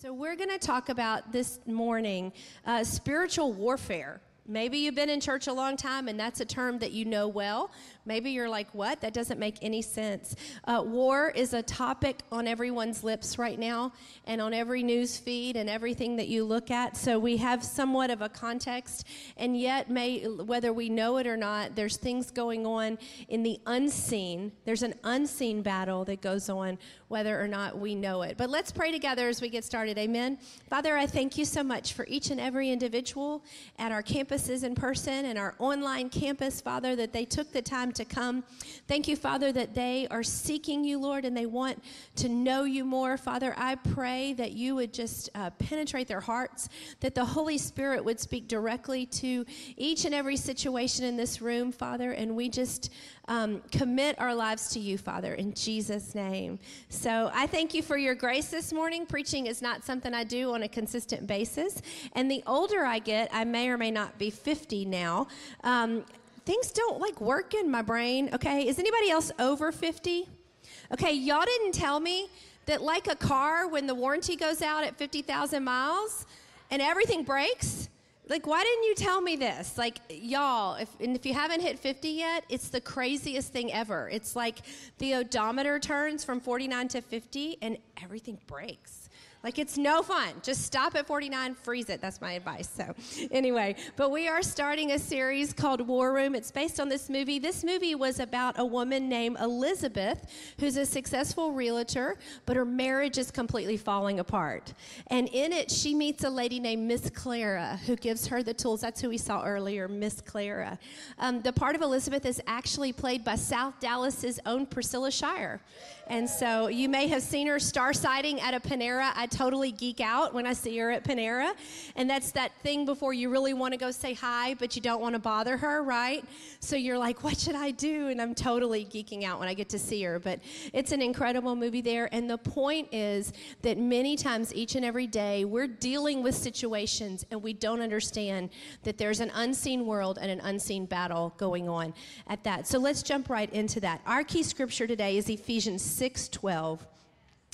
So, we're going to talk about this morning uh, spiritual warfare. Maybe you've been in church a long time and that's a term that you know well. Maybe you're like, what? That doesn't make any sense. Uh, war is a topic on everyone's lips right now and on every news feed and everything that you look at. So we have somewhat of a context, and yet, may, whether we know it or not, there's things going on in the unseen. There's an unseen battle that goes on, whether or not we know it. But let's pray together as we get started. Amen. Father, I thank you so much for each and every individual at our campuses in person and our online campus, Father, that they took the time to come. Thank you, Father, that they are seeking you, Lord, and they want to know you more. Father, I pray that you would just uh, penetrate their hearts, that the Holy Spirit would speak directly to each and every situation in this room, Father, and we just um, commit our lives to you, Father, in Jesus' name. So I thank you for your grace this morning. Preaching is not something I do on a consistent basis. And the older I get, I may or may not be 50 now. Um, things don't like work in my brain, okay? Is anybody else over 50? Okay, y'all didn't tell me that, like a car, when the warranty goes out at 50,000 miles and everything breaks, like why didn't you tell me this like y'all if, and if you haven't hit 50 yet it's the craziest thing ever it's like the odometer turns from 49 to 50 and everything breaks like it's no fun. Just stop at 49, freeze it. That's my advice. So, anyway, but we are starting a series called War Room. It's based on this movie. This movie was about a woman named Elizabeth who's a successful realtor, but her marriage is completely falling apart. And in it, she meets a lady named Miss Clara who gives her the tools. That's who we saw earlier, Miss Clara. Um, the part of Elizabeth is actually played by South Dallas's own Priscilla Shirer. And so you may have seen her star sighting at a Panera. I totally geek out when I see her at Panera. And that's that thing before you really want to go say hi, but you don't want to bother her, right? So you're like, what should I do? And I'm totally geeking out when I get to see her. But it's an incredible movie there. And the point is that many times, each and every day, we're dealing with situations and we don't understand that there's an unseen world and an unseen battle going on at that. So let's jump right into that. Our key scripture today is Ephesians 6:12.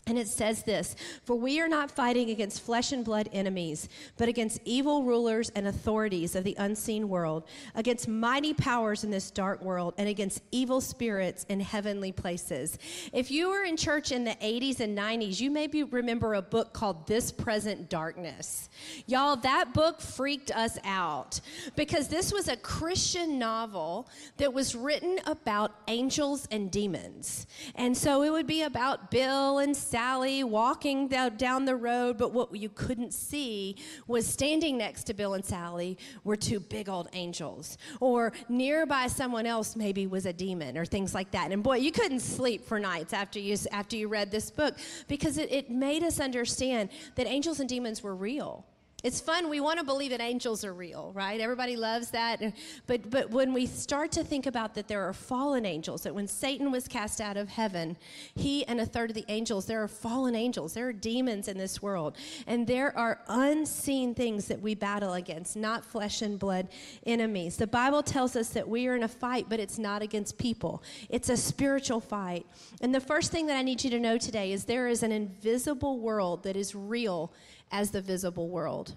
And it says this For we are not fighting against flesh and blood enemies, but against evil rulers and authorities of the unseen world, against mighty powers in this dark world, and against evil spirits in heavenly places. If you were in church in the 80s and 90s, you maybe remember a book called This Present Darkness. Y'all, that book freaked us out because this was a Christian novel that was written about angels and demons. And so it would be about Bill and Sally walking down the road, but what you couldn't see was standing next to Bill and Sally were two big old angels. Or nearby someone else maybe was a demon or things like that. And boy, you couldn't sleep for nights after you, after you read this book because it, it made us understand that angels and demons were real. It's fun. We want to believe that angels are real, right? Everybody loves that. But, but when we start to think about that there are fallen angels, that when Satan was cast out of heaven, he and a third of the angels, there are fallen angels. There are demons in this world. And there are unseen things that we battle against, not flesh and blood enemies. The Bible tells us that we are in a fight, but it's not against people, it's a spiritual fight. And the first thing that I need you to know today is there is an invisible world that is real as the visible world.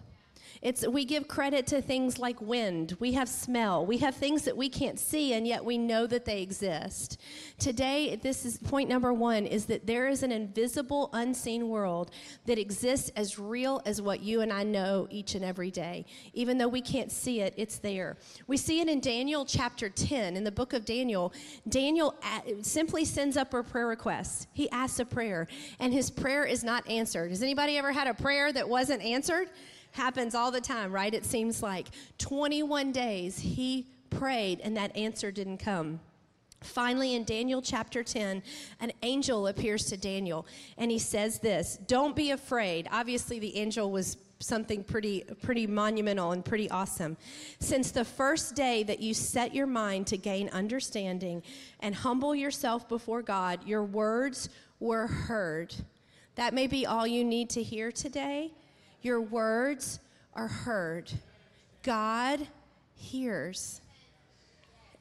It's, we give credit to things like wind. We have smell. We have things that we can't see, and yet we know that they exist. Today, this is point number one is that there is an invisible, unseen world that exists as real as what you and I know each and every day. Even though we can't see it, it's there. We see it in Daniel chapter 10. In the book of Daniel, Daniel uh, simply sends up a prayer request. He asks a prayer, and his prayer is not answered. Has anybody ever had a prayer that wasn't answered? Happens all the time, right? It seems like 21 days he prayed and that answer didn't come. Finally, in Daniel chapter 10, an angel appears to Daniel and he says this Don't be afraid. Obviously, the angel was something pretty, pretty monumental and pretty awesome. Since the first day that you set your mind to gain understanding and humble yourself before God, your words were heard. That may be all you need to hear today your words are heard. God hears.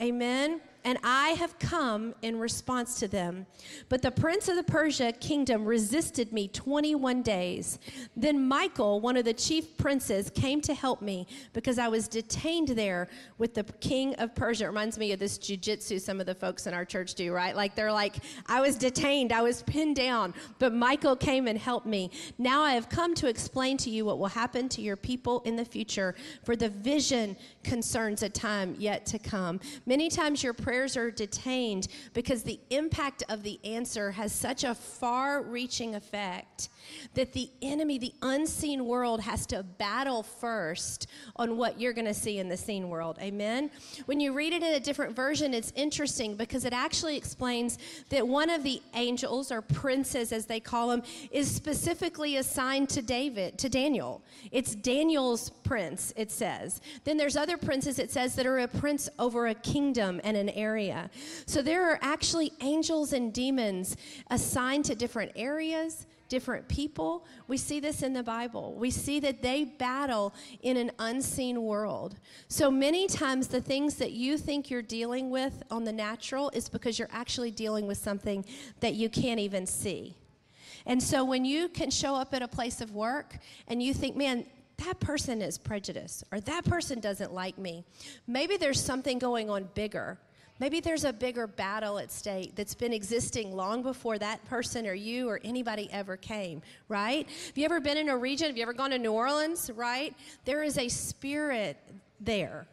Amen. And I have come in response to them. But the prince of the Persia kingdom resisted me 21 days. Then Michael, one of the chief princes, came to help me because I was detained there with the king of Persia. It reminds me of this jujitsu some of the folks in our church do, right? Like they're like, I was detained, I was pinned down, but Michael came and helped me. Now I have come to explain to you what will happen to your people in the future, for the vision concerns a time yet to come. Many times your prayers are detained because the impact of the answer has such a far reaching effect that the enemy, the unseen world, has to battle first on what you're going to see in the seen world. Amen? When you read it in a different version, it's interesting because it actually explains that one of the angels, or princes as they call them, is specifically assigned to David, to Daniel. It's Daniel's prince, it says. Then there's other princes, it says, that are a prince over a kingdom and an area. So there are actually angels and demons assigned to different areas different people. We see this in the Bible. We see that they battle in an unseen world. So many times, the things that you think you're dealing with on the natural is because you're actually dealing with something that you can't even see. And so when you can show up at a place of work and you think, man, that person is prejudiced or that person doesn't like me, maybe there's something going on bigger Maybe there's a bigger battle at stake that's been existing long before that person or you or anybody ever came, right? Have you ever been in a region? Have you ever gone to New Orleans, right? There is a spirit there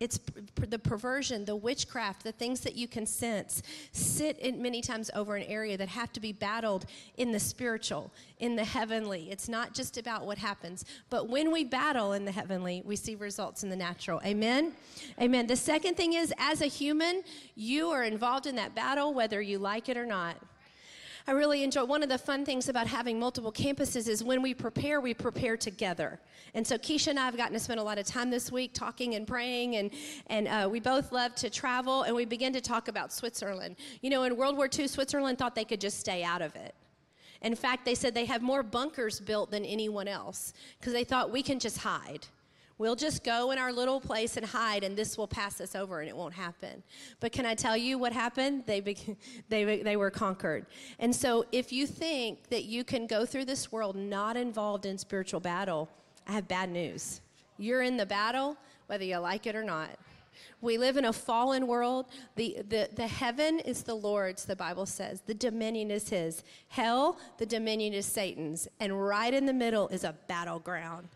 it's the perversion, the witchcraft, the things that you can sense sit in many times over an area that have to be battled in the spiritual, in the heavenly. It's not just about what happens, but when we battle in the heavenly, we see results in the natural. Amen? Amen. The second thing is, as a human, you are involved in that battle whether you like it or not. I really enjoy one of the fun things about having multiple campuses is when we prepare, we prepare together. And so Keisha and I have gotten to spend a lot of time this week talking and praying, and, and uh, we both love to travel, and we begin to talk about Switzerland. You know, in World War II, Switzerland thought they could just stay out of it. In fact, they said they have more bunkers built than anyone else because they thought we can just hide. We'll just go in our little place and hide, and this will pass us over, and it won't happen. But can I tell you what happened? They, they, they were conquered. And so, if you think that you can go through this world not involved in spiritual battle, I have bad news. You're in the battle, whether you like it or not. We live in a fallen world. The, the, the heaven is the Lord's, the Bible says. The dominion is His. Hell, the dominion is Satan's. And right in the middle is a battleground.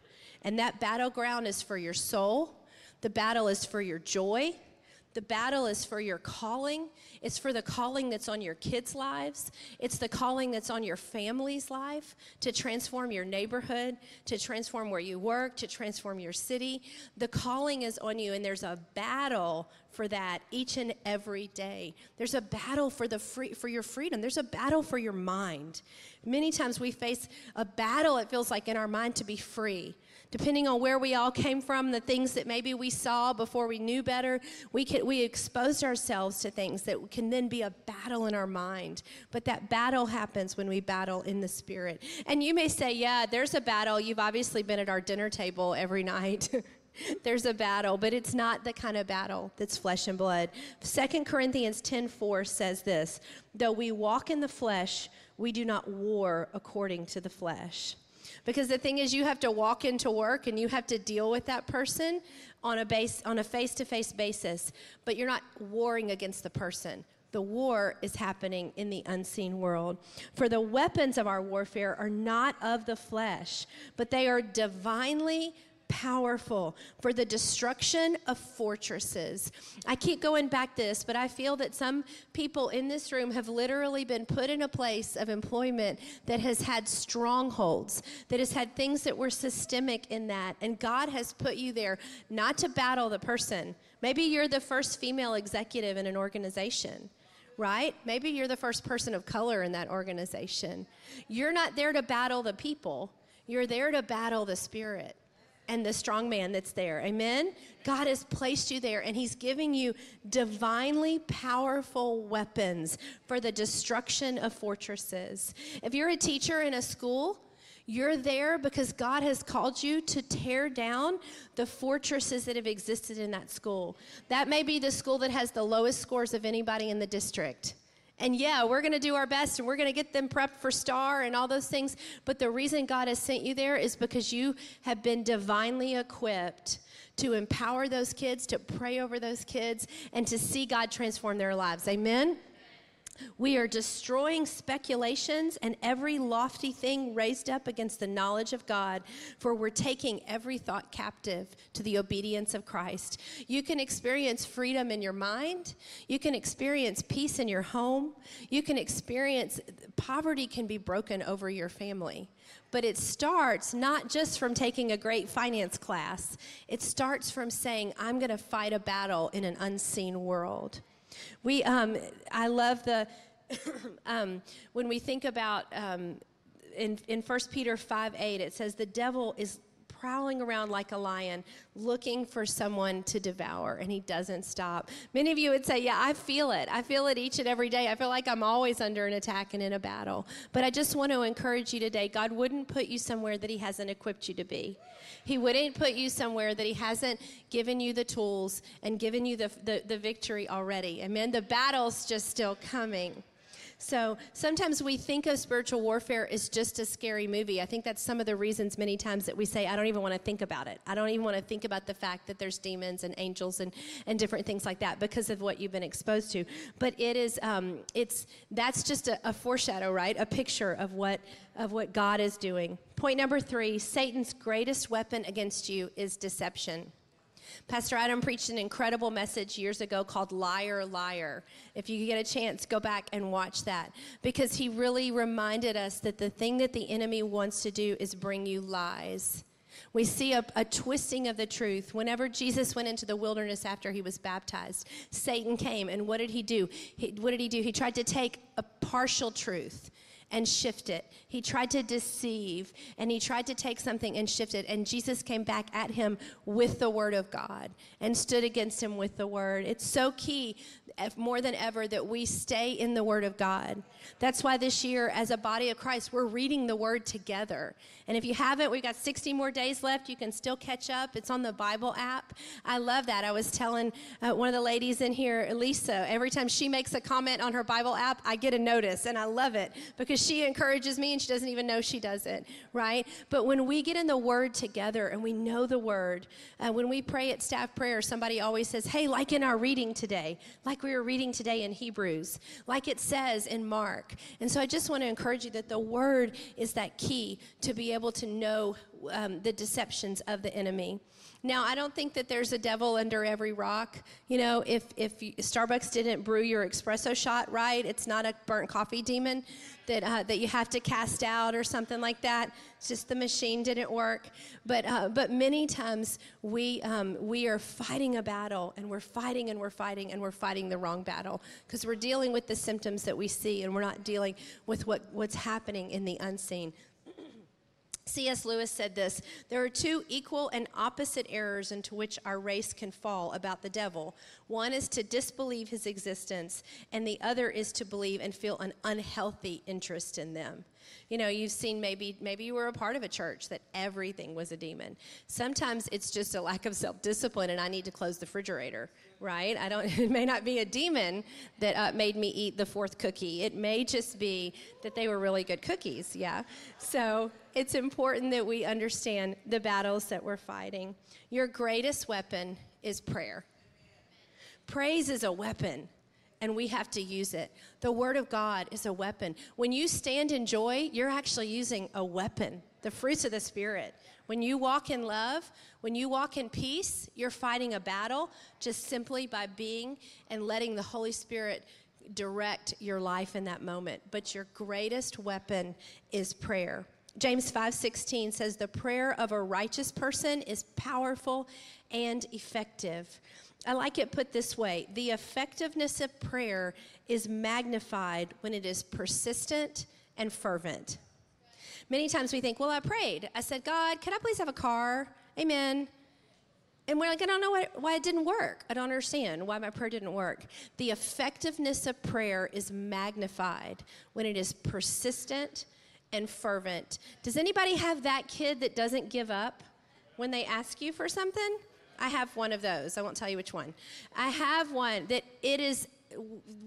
And that battleground is for your soul, the battle is for your joy, the battle is for your calling. It's for the calling that's on your kids' lives. It's the calling that's on your family's life to transform your neighborhood, to transform where you work, to transform your city. The calling is on you, and there's a battle for that each and every day. There's a battle for the free, for your freedom. There's a battle for your mind. Many times we face a battle, it feels like, in our mind to be free depending on where we all came from, the things that maybe we saw before we knew better, we, can, we exposed ourselves to things that can then be a battle in our mind. But that battle happens when we battle in the spirit. And you may say, yeah, there's a battle. You've obviously been at our dinner table every night. there's a battle, but it's not the kind of battle that's flesh and blood. 2 Corinthians 10:4 says this, though we walk in the flesh, we do not war according to the flesh. Because the thing is, you have to walk into work and you have to deal with that person on a base on a face-to-face basis, but you're not warring against the person. The war is happening in the unseen world. For the weapons of our warfare are not of the flesh, but they are divinely powerful for the destruction of fortresses. I keep going back this, but I feel that some people in this room have literally been put in a place of employment that has had strongholds, that has had things that were systemic in that. And God has put you there not to battle the person. Maybe you're the first female executive in an organization right? Maybe you're the first person of color in that organization. You're not there to battle the people, you're there to battle the spirit and the strong man that's there. Amen? God has placed you there and He's giving you divinely powerful weapons for the destruction of fortresses. If you're a teacher in a school, You're there because God has called you to tear down the fortresses that have existed in that school. That may be the school that has the lowest scores of anybody in the district. And yeah, we're going to do our best and we're going to get them prepped for STAAR and all those things. But the reason God has sent you there is because you have been divinely equipped to empower those kids, to pray over those kids, and to see God transform their lives. Amen? We are destroying speculations and every lofty thing raised up against the knowledge of God, for we're taking every thought captive to the obedience of Christ. You can experience freedom in your mind, you can experience peace in your home, you can experience poverty can be broken over your family. But it starts not just from taking a great finance class, it starts from saying, I'm going to fight a battle in an unseen world. We, um, I love the, um, when we think about um, in, in 1 Peter 5 8, it says, The devil is prowling around like a lion looking for someone to devour, and he doesn't stop. Many of you would say, Yeah, I feel it. I feel it each and every day. I feel like I'm always under an attack and in a battle. But I just want to encourage you today God wouldn't put you somewhere that he hasn't equipped you to be. He wouldn't put you somewhere that He hasn't given you the tools and given you the, the, the victory already. Amen. The battle's just still coming. So sometimes we think of spiritual warfare as just a scary movie. I think that's some of the reasons many times that we say, I don't even want to think about it. I don't even want to think about the fact that there's demons and angels and, and different things like that because of what you've been exposed to. But it is, um, it's, that's just a, a foreshadow, right? A picture of what, of what God is doing. Point number three Satan's greatest weapon against you is deception. Pastor Adam preached an incredible message years ago called Liar, Liar. If you get a chance, go back and watch that because he really reminded us that the thing that the enemy wants to do is bring you lies. We see a, a, twisting of the truth. Whenever Jesus went into the wilderness after he was baptized, Satan came, and what did he do? He, what did he do? He tried to take a partial truth and shift it. He tried to deceive and he tried to take something and shift it. And Jesus came back at him with the word of God and stood against him with the word. It's so key more than ever that we stay in the Word of God. That's why this year, as a body of Christ, we're reading the Word together. And if you haven't, we've got 60 more days left. You can still catch up. It's on the Bible app. I love that. I was telling uh, one of the ladies in here, Lisa, every time she makes a comment on her Bible app, I get a notice, and I love it because she encourages me and she doesn't even know she does it, right? But when we get in the Word together and we know the Word, uh, when we pray at staff prayer, somebody always says, hey, like in our reading today, like we were reading today in Hebrews, like it says in Mark. And so I just want to encourage you that the word is that key to be able to know um, the deceptions of the enemy. Now, I don't think that there's a devil under every rock. You know, if, if Starbucks didn't brew your espresso shot right, it's not a burnt coffee demon that, uh, that you have to cast out or something like that. It's just the machine didn't work. But, uh, but many times we, um, we are fighting a battle and we're fighting and we're fighting and we're fighting the wrong battle because we're dealing with the symptoms that we see and we're not dealing with what, what's happening in the unseen. C.S. Lewis said this There are two equal and opposite errors into which our race can fall about the devil. One is to disbelieve his existence, and the other is to believe and feel an unhealthy interest in them. You know, you've seen maybe maybe you were a part of a church that everything was a demon. Sometimes it's just a lack of self-discipline and I need to close the refrigerator, right? I don't it may not be a demon that uh, made me eat the fourth cookie. It may just be that they were really good cookies, yeah. So, it's important that we understand the battles that we're fighting. Your greatest weapon is prayer. Praise is a weapon and we have to use it. The Word of God is a weapon. When you stand in joy, you're actually using a weapon, the fruits of the Spirit. When you walk in love, when you walk in peace, you're fighting a battle just simply by being and letting the Holy Spirit direct your life in that moment. But your greatest weapon is prayer. James 5:16 says the prayer of a righteous person is powerful and effective. I like it put this way the effectiveness of prayer is magnified when it is persistent and fervent. Many times we think, well, I prayed. I said, God, can I please have a car? Amen. And we're like, I don't know why, why, it didn't work. I don't understand why my prayer didn't work. The effectiveness of prayer is magnified when it is persistent and fervent. Does anybody have that kid that doesn't give up when they ask you for something? I have one of those. I won't tell you which one. I have one that it is,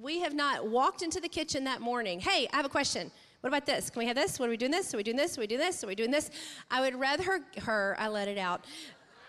we have not walked into the kitchen that morning. Hey, I have a question. What about this? Can we have this? What are we doing this? Are we doing this? Are we doing this? Are we doing this? I would rather her, her I let it out.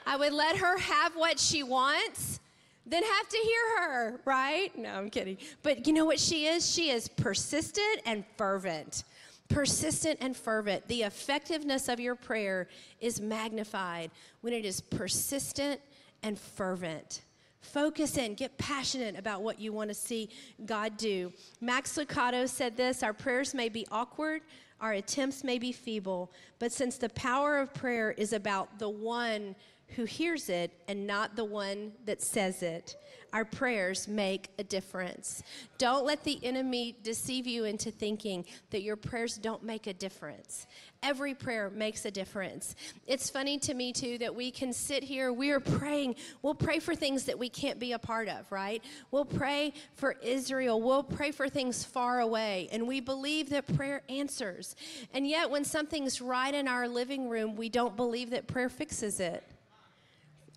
I would let her have what she wants than have to hear her, right? No, I'm kidding. But you know what she is? She is persistent and fervent. Persistent and fervent. The effectiveness of your prayer is magnified when it is persistent and fervent. Focus in, get passionate about what you want to see God do. Max Lucado said this Our prayers may be awkward, our attempts may be feeble, but since the power of prayer is about the one who hears it and not the one that says it. Our prayers make a difference. Don't let the enemy deceive you into thinking that your prayers don't make a difference. Every prayer makes a difference. It's funny to me, too, that we can sit here, we are praying. We'll pray for things that we can't be a part of, right? We'll pray for Israel. We'll pray for things far away. And we believe that prayer answers. And yet, when something's right in our living room, we don't believe that prayer fixes it.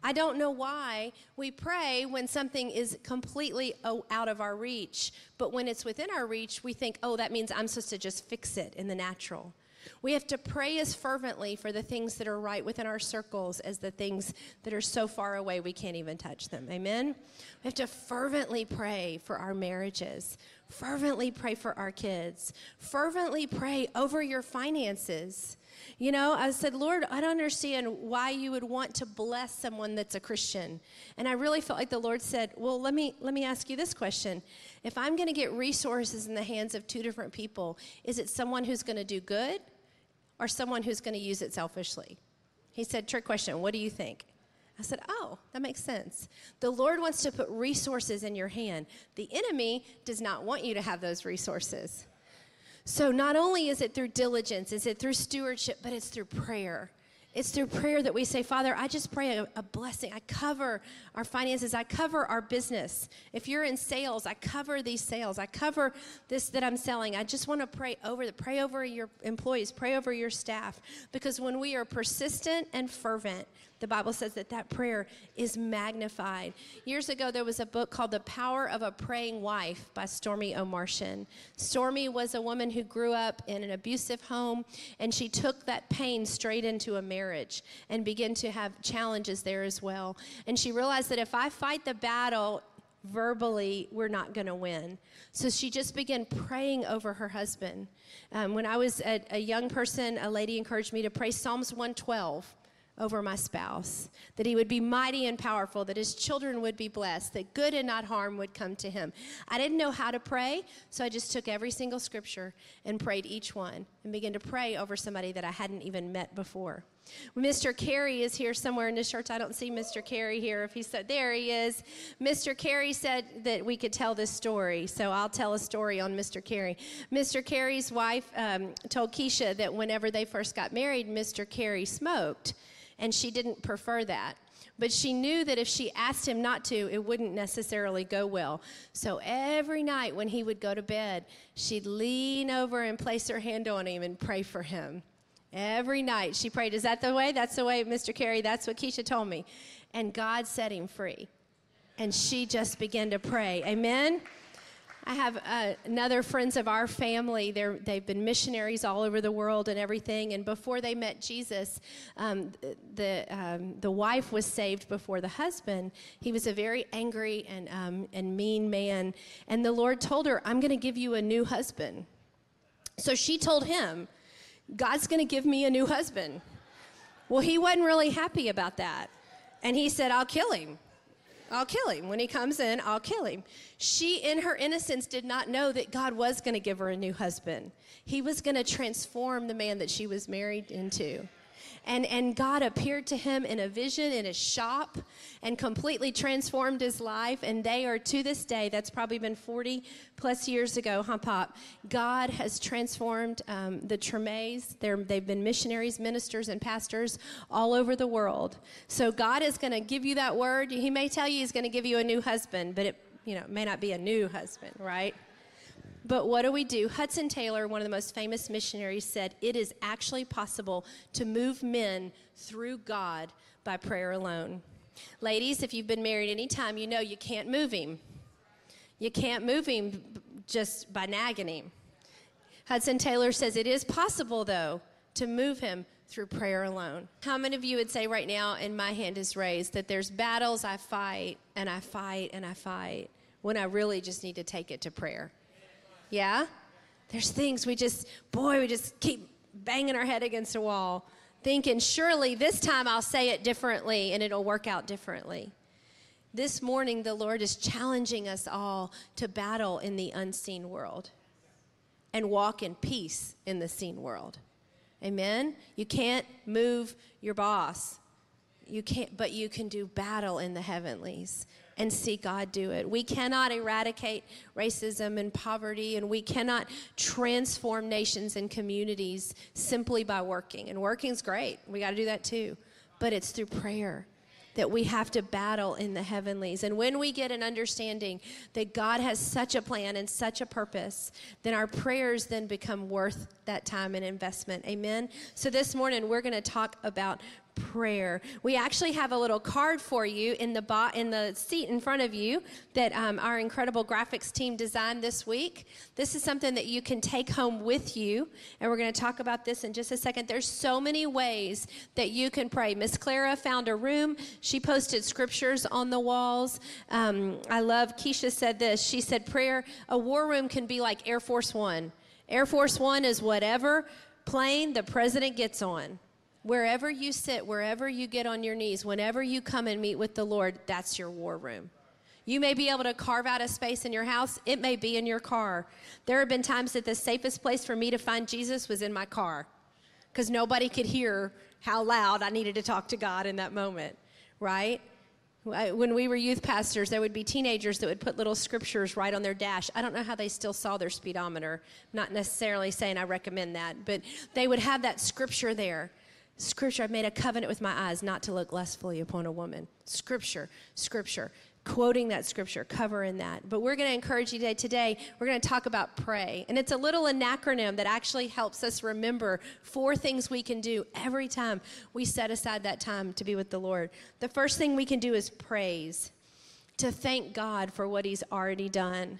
I don't know why we pray when something is completely oh, out of our reach, but when it's within our reach, we think, oh, that means I'm supposed to just fix it in the natural. We have to pray as fervently for the things that are right within our circles as the things that are so far away we can't even touch them. Amen? We have to fervently pray for our marriages, fervently pray for our kids, fervently pray over your finances. You know, I said, Lord, I don't understand why you would want to bless someone that's a Christian. And I really felt like the Lord said, Well, let me let me ask you this question. If I'm going to get resources in the hands of two different people, is it someone who's going to do good or someone who's going to use it selfishly? He said, Trick question, what do you think? I said, Oh, that makes sense. The Lord wants to put resources in your hand. The enemy does not want you to have those resources. So not only is it through diligence, is it through stewardship, but it's through prayer. It's through prayer that we say, Father, I just pray a, a, blessing. I cover our finances. I cover our business. If you're in sales, I cover these sales. I cover this that I'm selling. I just want to pray over the pray over your employees, pray over your staff. Because when we are persistent and fervent, the Bible says that that prayer is magnified. Years ago, there was a book called The Power of a Praying Wife by Stormie Omartian. Stormie was a woman who grew up in an abusive home, and she took that pain straight into a marriage and began to have challenges there as well. And she realized that if I fight the battle verbally, we're not going to win. So she just began praying over her husband. Um, when I was a, a young person, a lady encouraged me to pray Psalms 112 over my spouse, that he would be mighty and powerful, that his children would be blessed, that good and not harm would come to him. I didn't know how to pray, so I just took every single scripture and prayed each one and began to pray over somebody that I hadn't even met before. Mr. Carey is here somewhere in this church. I don't see Mr. Carey here. If he said, there he is. Mr. Carey said that we could tell this story, so I'll tell a story on Mr. Carey. Mr. Carey's wife um, told Keisha that whenever they first got married, Mr. Carey smoked and she didn't prefer that. But she knew that if she asked him not to, it wouldn't necessarily go well. So every night when he would go to bed, she'd lean over and place her hand on him and pray for him. Every night she prayed. Is that the way? That's the way, Mr. Carey. That's what Keisha told me. And God set him free. And she just began to pray. Amen? I have uh, another friends of our family. They're, they've been missionaries all over the world and everything. And before they met Jesus, um, the, um, the wife was saved before the husband. He was a very angry and, um, and mean man. And the Lord told her, I'm going to give you a new husband. So she told him, God's going to give me a new husband. Well, he wasn't really happy about that. And he said, I'll kill him. I'll kill him. When he comes in, I'll kill him. She, in her innocence, did not know that God was going to give her a new husband. He was going to transform the man that she was married into. And, and God appeared to him in a vision in a shop and completely transformed his life. And they are to this day, that's probably been 40 plus years ago, huh, Pop? God has transformed um, the Tremes. they have been missionaries, ministers, and pastors all over the world. So God is going to give you that word. He may tell you he's going to give you a new husband, but it you know, may not be a new husband, right? But what do we do? Hudson Taylor, one of the most famous missionaries, said it is actually possible to move men through God by prayer alone. Ladies, if you've been married any time, you know you can't move him. You can't move him just by nagging him. Hudson Taylor says it is possible, though, to move him through prayer alone. How many of you would say right now, and my hand is raised, that there's battles I fight and I fight and I fight when I really just need to take it to prayer? Yeah? There's things we just, boy, we just keep banging our head against a wall, thinking, surely this time I'll say it differently and it'll work out differently. This morning, the Lord is challenging us all to battle in the unseen world and walk in peace in the seen world. Amen? You can't move your boss. You can't, but you can do battle in the heavenlies and see God do it. We cannot eradicate racism and poverty, and we cannot transform nations and communities simply by working. And working's great. We got to do that too. But it's through prayer that we have to battle in the heavenlies. And when we get an understanding that God has such a plan and such a purpose, then our prayers then become worth that time and investment. Amen. So this morning we're going to talk about prayer. We actually have a little card for you in the bo- in the seat in front of you that um, our incredible graphics team designed this week. This is something that you can take home with you, and we're going to talk about this in just a second. There's so many ways that you can pray. Miss Clara found a room. She posted scriptures on the walls. Um, I love. Keisha said this. She said, "Prayer. A war room can be like Air Force One. Air Force One is whatever." plane the president gets on. Wherever you sit, wherever you get on your knees, whenever you come and meet with the Lord, that's your war room. You may be able to carve out a space in your house, it may be in your car. There have been times that the safest place for me to find Jesus was in my car because nobody could hear how loud I needed to talk to God in that moment, right? When we were youth pastors, there would be teenagers that would put little scriptures right on their dash. I don't know how they still saw their speedometer. not necessarily saying I recommend that, but they would have that scripture there Scripture, I've made a covenant with my eyes not to look lustfully upon a woman. Scripture, scripture, quoting that scripture, covering that. But we're going to encourage you today. Today, we're going to talk about pray. And it's a little acronym that actually helps us remember four things we can do every time we set aside that time to be with the Lord. The first thing we can do is praise, to thank God for what He's already done.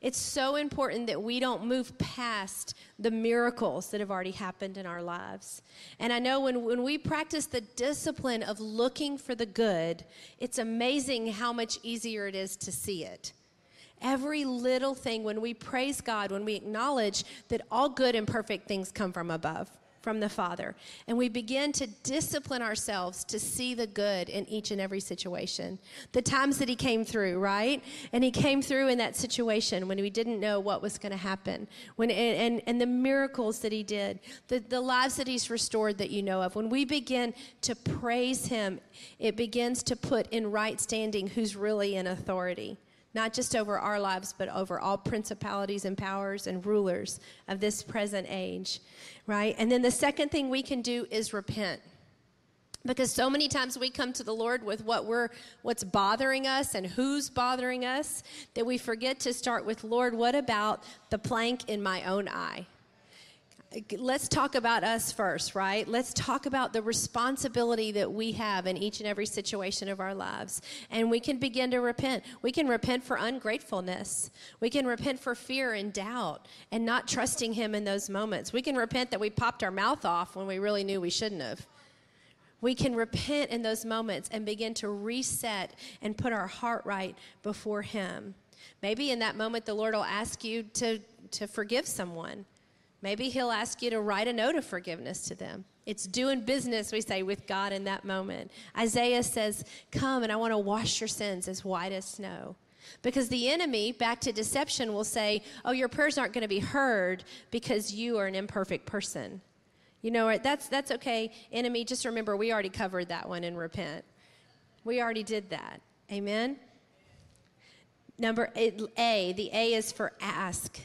It's so important that we don't move past the miracles that have already happened in our lives. And I know when, when we practice the discipline of looking for the good, it's amazing how much easier it is to see it. Every little thing, when we praise God, when we acknowledge that all good and perfect things come from above from the Father. And we begin to discipline ourselves to see the good in each and every situation. The times that He came through, right? And He came through in that situation when we didn't know what was going to happen. When, and, and, the miracles that He did, the, the lives that He's restored that you know of. When we begin to praise Him, it begins to put in right standing who's really in authority not just over our lives, but over all principalities and powers and rulers of this present age, right? And then the second thing we can do is repent because so many times we come to the lord with what we're what's bothering us and who's bothering us that we forget to start with lord what about the plank in my own eye let's talk about us first, right? Let's talk about the responsibility that we have in each and every situation of our lives. And we can begin to repent. We can repent for ungratefulness. We can repent for fear and doubt and not trusting Him in those moments. We can repent that we popped our mouth off when we really knew we shouldn't have. We can repent in those moments and begin to reset and put our heart right before Him. Maybe in that moment, the Lord will ask you to, to forgive someone Maybe he'll ask you to write a note of forgiveness to them. It's doing business, we say, with God in that moment. Isaiah says, Come and I want to wash your sins as white as snow. Because the enemy, back to deception, will say, Oh, your prayers aren't going to be heard because you are an imperfect person. You know, that's, that's okay, enemy. Just remember, we already covered that one in repent. We already did that. Amen? Number A, the A is for ask.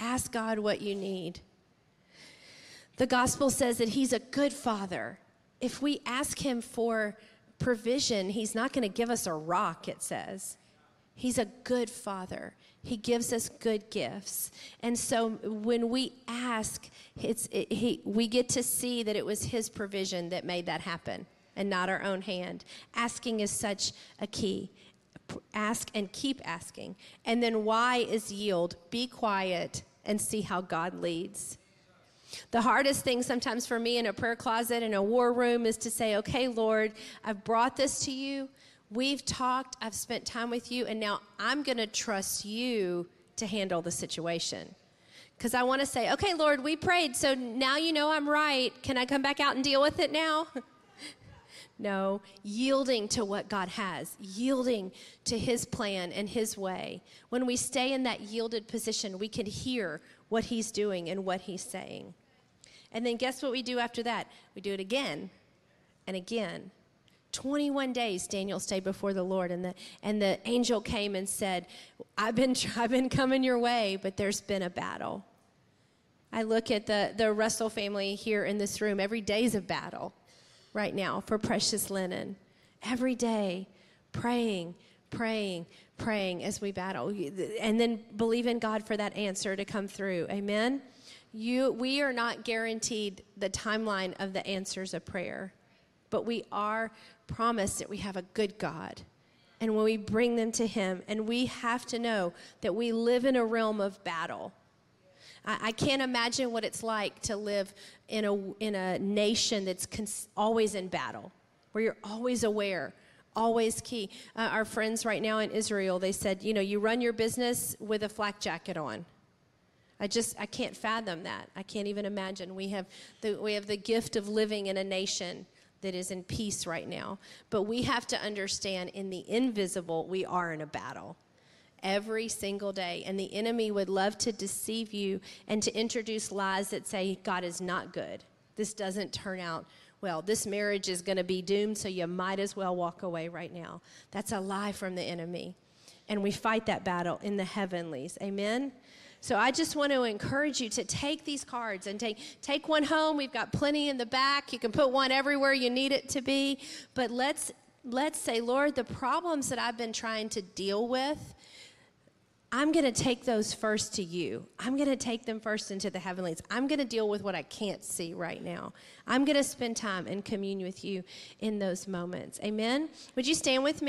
Ask God what you need. The gospel says that he's a good father. If we ask him for provision, he's not going to give us a rock, it says. He's a good father. He gives us good gifts. And so when we ask, it's, it, he, we get to see that it was His provision that made that happen and not our own hand. Asking is such a key. Ask and keep asking. And then why is yield? Be quiet and see how God leads. The hardest thing sometimes for me in a prayer closet, in a war room, is to say, okay, Lord, I've brought this to you. We've talked, I've spent time with you, and now I'm going to trust you to handle the situation. Because I want to say, okay, Lord, we prayed, so now you know I'm right. Can I come back out and deal with it now? no, yielding to what God has, yielding to His plan and His way. When we stay in that yielded position, we can hear what He's doing and what He's saying. And then guess what we do after that? We do it again and again 21 days Daniel stayed before the Lord, and the, and the angel came and said, I've been, I've been coming your way, but there's been a battle. I look at the, the Russell family here in this room. Every day is a battle right now for precious linen. Every day, praying, praying, praying as we battle. And then believe in God for that answer to come through. Amen? You, we are not guaranteed the timeline of the answers of prayer, but we are promised that we have a good God. And when we bring them to Him, and we have to know that we live in a realm of battle. I, I can't imagine what it's like to live in a, in a nation that's cons- always in battle, where you're always aware, always key. Uh, our friends right now in Israel, they said, you know, you run your business with a flak jacket on. I just I can't fathom that. I can't even imagine. We have the we have the gift of living in a nation that is in peace right now. But we have to understand in the invisible, we are in a battle every single day. And the enemy would love to deceive you and to introduce lies that say God is not good. This doesn't turn out well. This marriage is going to be doomed, so you might as well walk away right now. That's a lie from the enemy. And we fight that battle in the heavenlies. Amen? So I just want to encourage you to take these cards and take take one home. We've got plenty in the back. You can put one everywhere you need it to be. But let's let's say, Lord, the problems that I've been trying to deal with, I'm going to take those first to you. I'm going to take them first into the heavenlies. I'm going to deal with what I can't see right now. I'm going to spend time and commune with you in those moments. Amen. Would you stand with me?